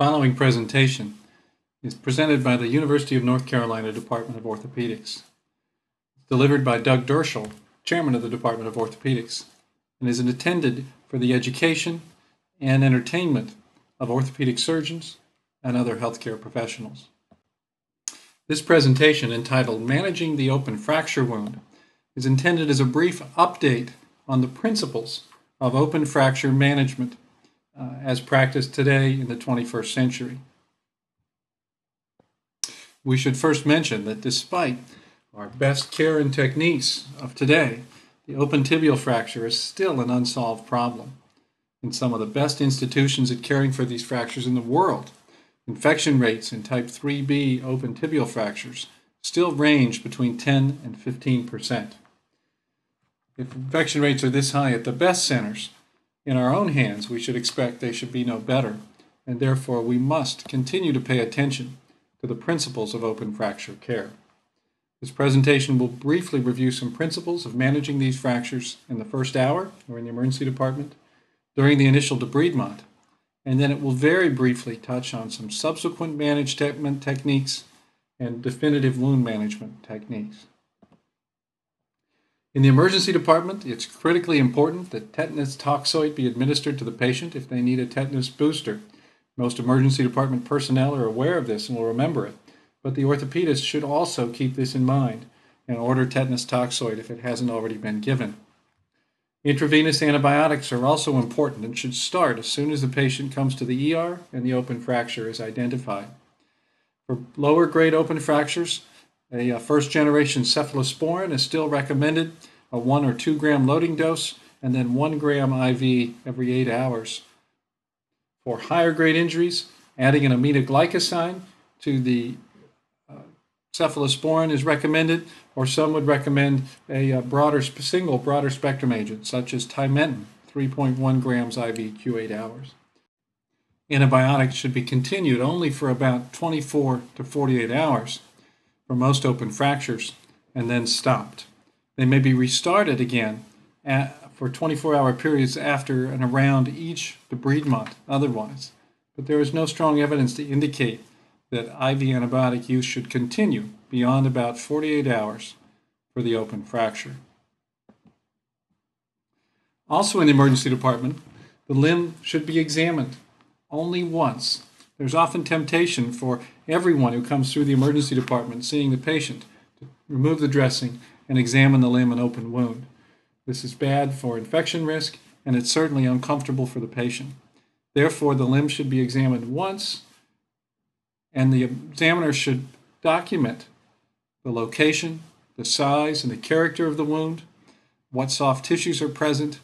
following presentation is presented by the University of North Carolina Department of Orthopedics. Delivered by Doug Dirschl, Chairman of the Department of Orthopedics, and is intended for the education and entertainment of orthopedic surgeons and other healthcare professionals. This presentation, entitled Managing the Open Fracture Wound, is intended as a brief update on the principles of open fracture management uh, as practiced today in the 21st century. We should first mention that despite our best care and techniques of today, the open tibial fracture is still an unsolved problem. In some of the best institutions at caring for these fractures in the world, infection rates in type 3B open tibial fractures still range between 10 and 15 percent. If infection rates are this high at the best centers, in our own hands, we should expect they should be no better, and therefore we must continue to pay attention to the principles of open fracture care. This presentation will briefly review some principles of managing these fractures in the first hour or in the emergency department, during the initial debridement, and then it will very briefly touch on some subsequent management techniques and definitive wound management techniques. In the emergency department, it's critically important that tetanus toxoid be administered to the patient if they need a tetanus booster. Most emergency department personnel are aware of this and will remember it, but the orthopedist should also keep this in mind and order tetanus toxoid if it hasn't already been given. Intravenous antibiotics are also important and should start as soon as the patient comes to the ER and the open fracture is identified. For lower grade open fractures, a, uh, first generation cephalosporin is still recommended, a one or two gram loading dose, and then one gram IV every eight hours. For higher grade injuries, adding an aminoglycoside to the uh, cephalosporin is recommended, or some would recommend a, a uh, broader single broader spectrum agent such as timentin, 3.1 grams IV Q8 hours. Antibiotics should be continued only for about 24 to 48 hours for most open fractures and then stopped. They may be restarted again at, for 24 hour periods after and around each debridement otherwise, but there is no strong evidence to indicate that IV antibiotic use should continue beyond about 48 hours for the open fracture. Also in the emergency department, the limb should be examined only once there's often temptation for everyone who comes through the emergency department seeing the patient to remove the dressing and examine the limb and open wound. This is bad for infection risk and it's certainly uncomfortable for the patient. Therefore, the limb should be examined once and the examiner should document the location, the size, and the character of the wound, what soft tissues are present,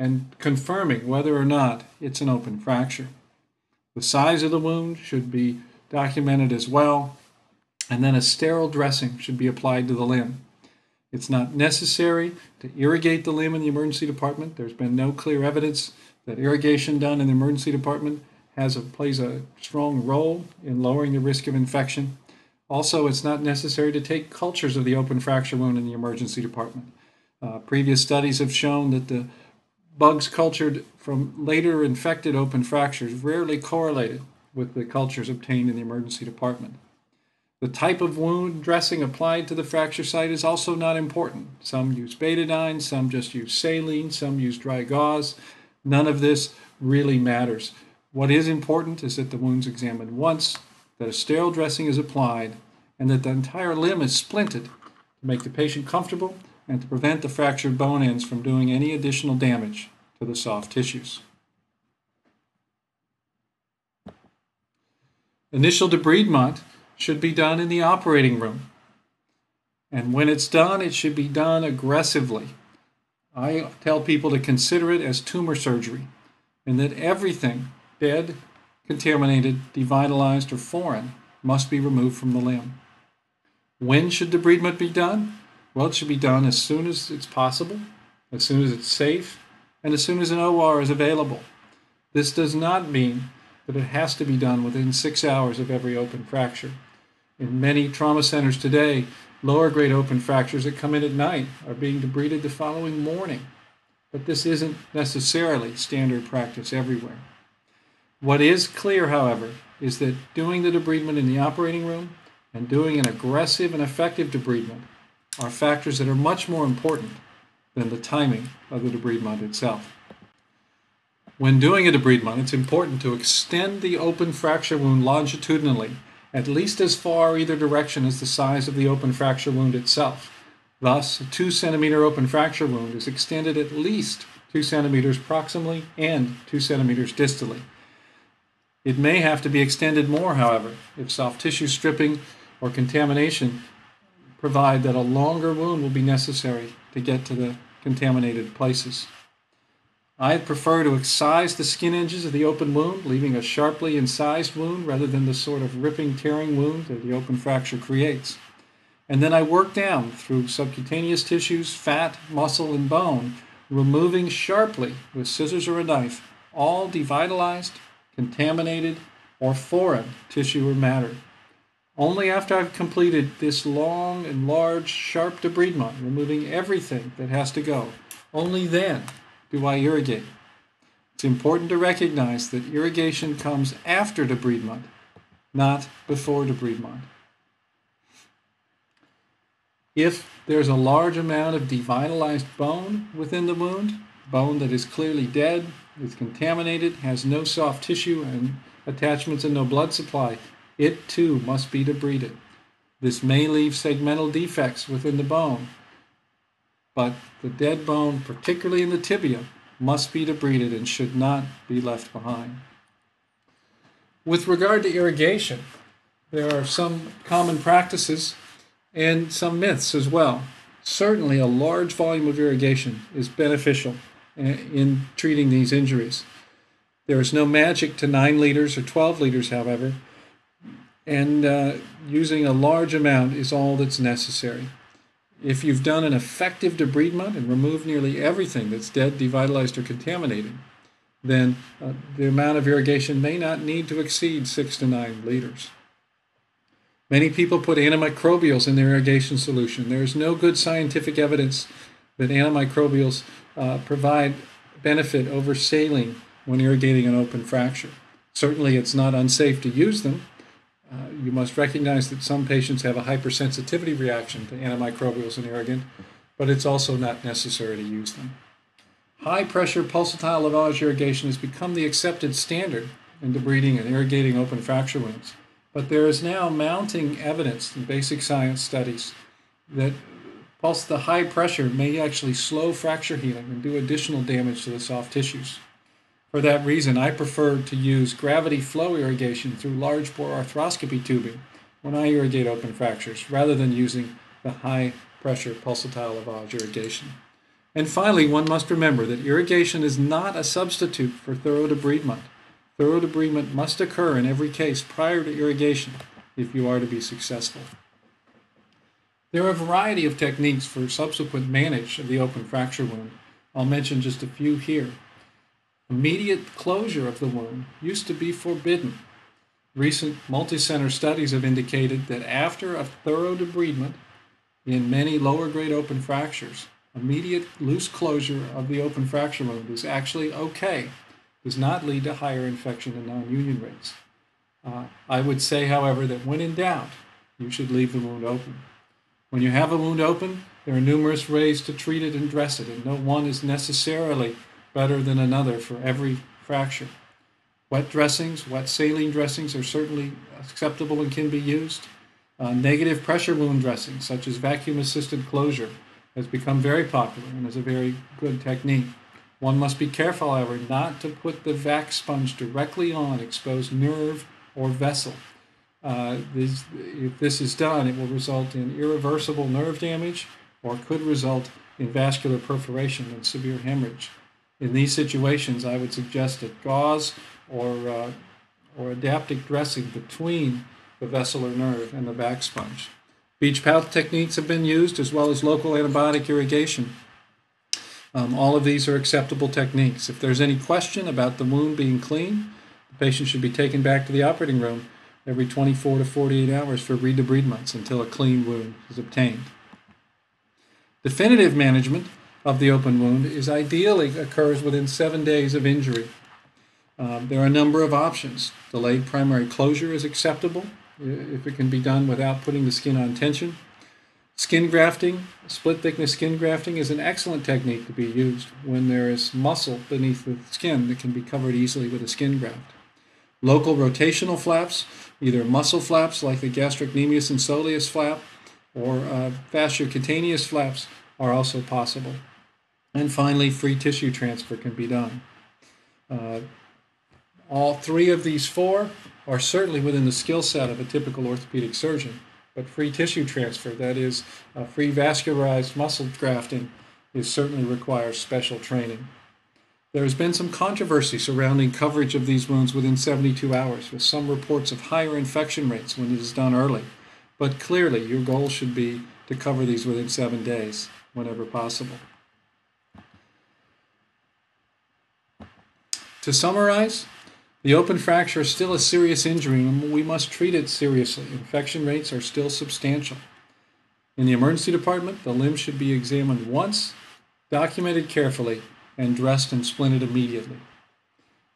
and confirming whether or not it's an open fracture. The size of the wound should be documented as well, and then a sterile dressing should be applied to the limb. It's not necessary to irrigate the limb in the emergency department. There's been no clear evidence that irrigation done in the emergency department has a, plays a strong role in lowering the risk of infection. Also, it's not necessary to take cultures of the open fracture wound in the emergency department. Uh, previous studies have shown that the bugs cultured from later infected open fractures rarely correlated with the cultures obtained in the emergency department. The type of wound dressing applied to the fracture site is also not important. Some use betadine, some just use saline, some use dry gauze. None of this really matters. What is important is that the wound's examined once, that a sterile dressing is applied, and that the entire limb is splinted to make the patient comfortable and to prevent the fractured bone ends from doing any additional damage to the soft tissues. Initial debridement should be done in the operating room. And when it's done, it should be done aggressively. I tell people to consider it as tumor surgery and that everything dead, contaminated, devitalized, or foreign must be removed from the limb. When should debridement be done? Well, it should be done as soon as it's possible, as soon as it's safe, and as soon as an OR is available. This does not mean that it has to be done within six hours of every open fracture. In many trauma centers today, lower grade open fractures that come in at night are being debrided the following morning. But this isn't necessarily standard practice everywhere. What is clear, however, is that doing the debridement in the operating room and doing an aggressive and effective debridement are factors that are much more important than the timing of the debridement itself. When doing a debridement, it's important to extend the open fracture wound longitudinally, at least as far either direction as the size of the open fracture wound itself. Thus, a 2 centimeter open fracture wound is extended at least 2 centimeters proximally and 2 centimeters distally. It may have to be extended more, however, if soft tissue stripping or contamination provide that a longer wound will be necessary to get to the contaminated places. I prefer to excise the skin edges of the open wound, leaving a sharply incised wound rather than the sort of ripping, tearing wound that the open fracture creates. And then I work down through subcutaneous tissues, fat, muscle, and bone, removing sharply with scissors or a knife all devitalized, contaminated, or foreign tissue or matter. Only after I've completed this long and large, sharp debridement, removing everything that has to go, only then do I irrigate. It's important to recognize that irrigation comes after debridement, not before debridement. If there's a large amount of devitalized bone within the wound, bone that is clearly dead, is contaminated, has no soft tissue and attachments and no blood supply, it too must be debrided. This may leave segmental defects within the bone, but the dead bone, particularly in the tibia, must be debrided and should not be left behind. With regard to irrigation, there are some common practices and some myths as well. Certainly, a large volume of irrigation is beneficial eh, in treating these injuries. There is no magic to 9 liters or 12 liters, however, and uh, using a large amount is all that's necessary. If you've done an effective debridement and removed nearly everything that's dead, devitalized, or contaminated, then uh, the amount of irrigation may not need to exceed 6 to 9 liters. Many people put antimicrobials in their irrigation solution. There is no good scientific evidence that antimicrobials uh, provide benefit over saline when irrigating an open fracture. Certainly, it's not unsafe to use them. You must recognize that some patients have a hypersensitivity reaction to antimicrobials and irrigant, but it's also not necessary to use them. High pressure pulsatile lavage irrigation has become the accepted standard in debriding and irrigating open fracture wounds, but there is now mounting evidence in basic science studies that pulse the high pressure may actually slow fracture healing and do additional damage to the soft tissues. For that reason, I prefer to use gravity flow irrigation through large bore arthroscopy tubing when I irrigate open fractures, rather than using the high pressure pulsatile lavage irrigation. And finally, one must remember that irrigation is not a substitute for thorough debridement. Thorough debridement must occur in every case prior to irrigation if you are to be successful. There are a variety of techniques for subsequent manage of the open fracture wound. I'll mention just a few here. Immediate closure of the wound used to be forbidden. Recent multicenter studies have indicated that after a thorough debridement in many lower grade open fractures, immediate loose closure of the open fracture wound is actually okay, does not lead to higher infection and non union rates. Uh, I would say, however, that when in doubt, you should leave the wound open. When you have a wound open, there are numerous ways to treat it and dress it, and no one is necessarily better than another for every fracture. Wet dressings, wet saline dressings are certainly acceptable and can be used. Uh, negative pressure wound dressings, such as vacuum assisted closure, has become very popular and is a very good technique. One must be careful, however, not to put the vac sponge directly on exposed nerve or vessel. Uh, this, if this is done, it will result in irreversible nerve damage or could result in vascular perforation and severe hemorrhage. In these situations, I would suggest a gauze or, uh, or adaptic dressing between the vessel or nerve and the vac sponge. Bead pouch techniques have been used as well as local antibiotic irrigation. Um, all of these are acceptable techniques. If there's any question about the wound being clean, the patient should be taken back to the operating room every 24 to 48 hours for redebridements until a clean wound is obtained. Definitive management of the open wound is ideally occurs within seven days of injury. Um, there are a number of options. Delayed primary closure is acceptable if it can be done without putting the skin on tension. Skin grafting, split thickness skin grafting, is an excellent technique to be used when there is muscle beneath the skin that can be covered easily with a skin graft. Local rotational flaps, either muscle flaps like the gastrocnemius and soleus flap or uh, fasciocutaneous flaps, are also possible. And finally, free tissue transfer can be done. Uh, all three of these four are certainly within the skill set of a typical orthopedic surgeon, but free tissue transfer, that is, uh, free vascularized muscle grafting, is certainly requires special training. There has been some controversy surrounding coverage of these wounds within 72 hours, with some reports of higher infection rates when it is done early. But clearly, your goal should be to cover these within seven days, whenever possible. To summarize, the open fracture is still a serious injury and we must treat it seriously. Infection rates are still substantial. In the emergency department, the limb should be examined once, documented carefully, and dressed and splinted immediately.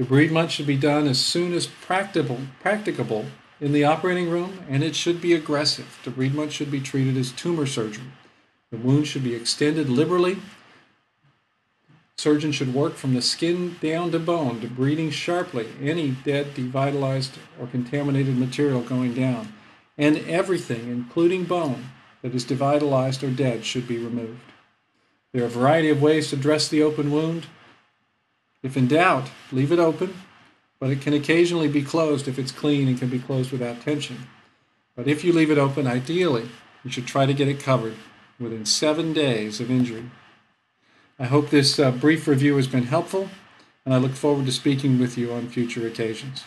Debridement should be done as soon as practicable, practicable in the operating room, and it should be aggressive. Debridement should be treated as tumor surgery. The wound should be extended liberally. Surgeon should work from the skin down to bone, debriding sharply any dead, devitalized, or contaminated material going down. And everything, including bone, that is devitalized or dead should be removed. There are a variety of ways to dress the open wound. If in doubt, leave it open, but it can occasionally be closed if it's clean and can be closed without tension. But if you leave it open, ideally, you should try to get it covered within seven days of injury. I hope this uh, brief review has been helpful, and I look forward to speaking with you on future occasions.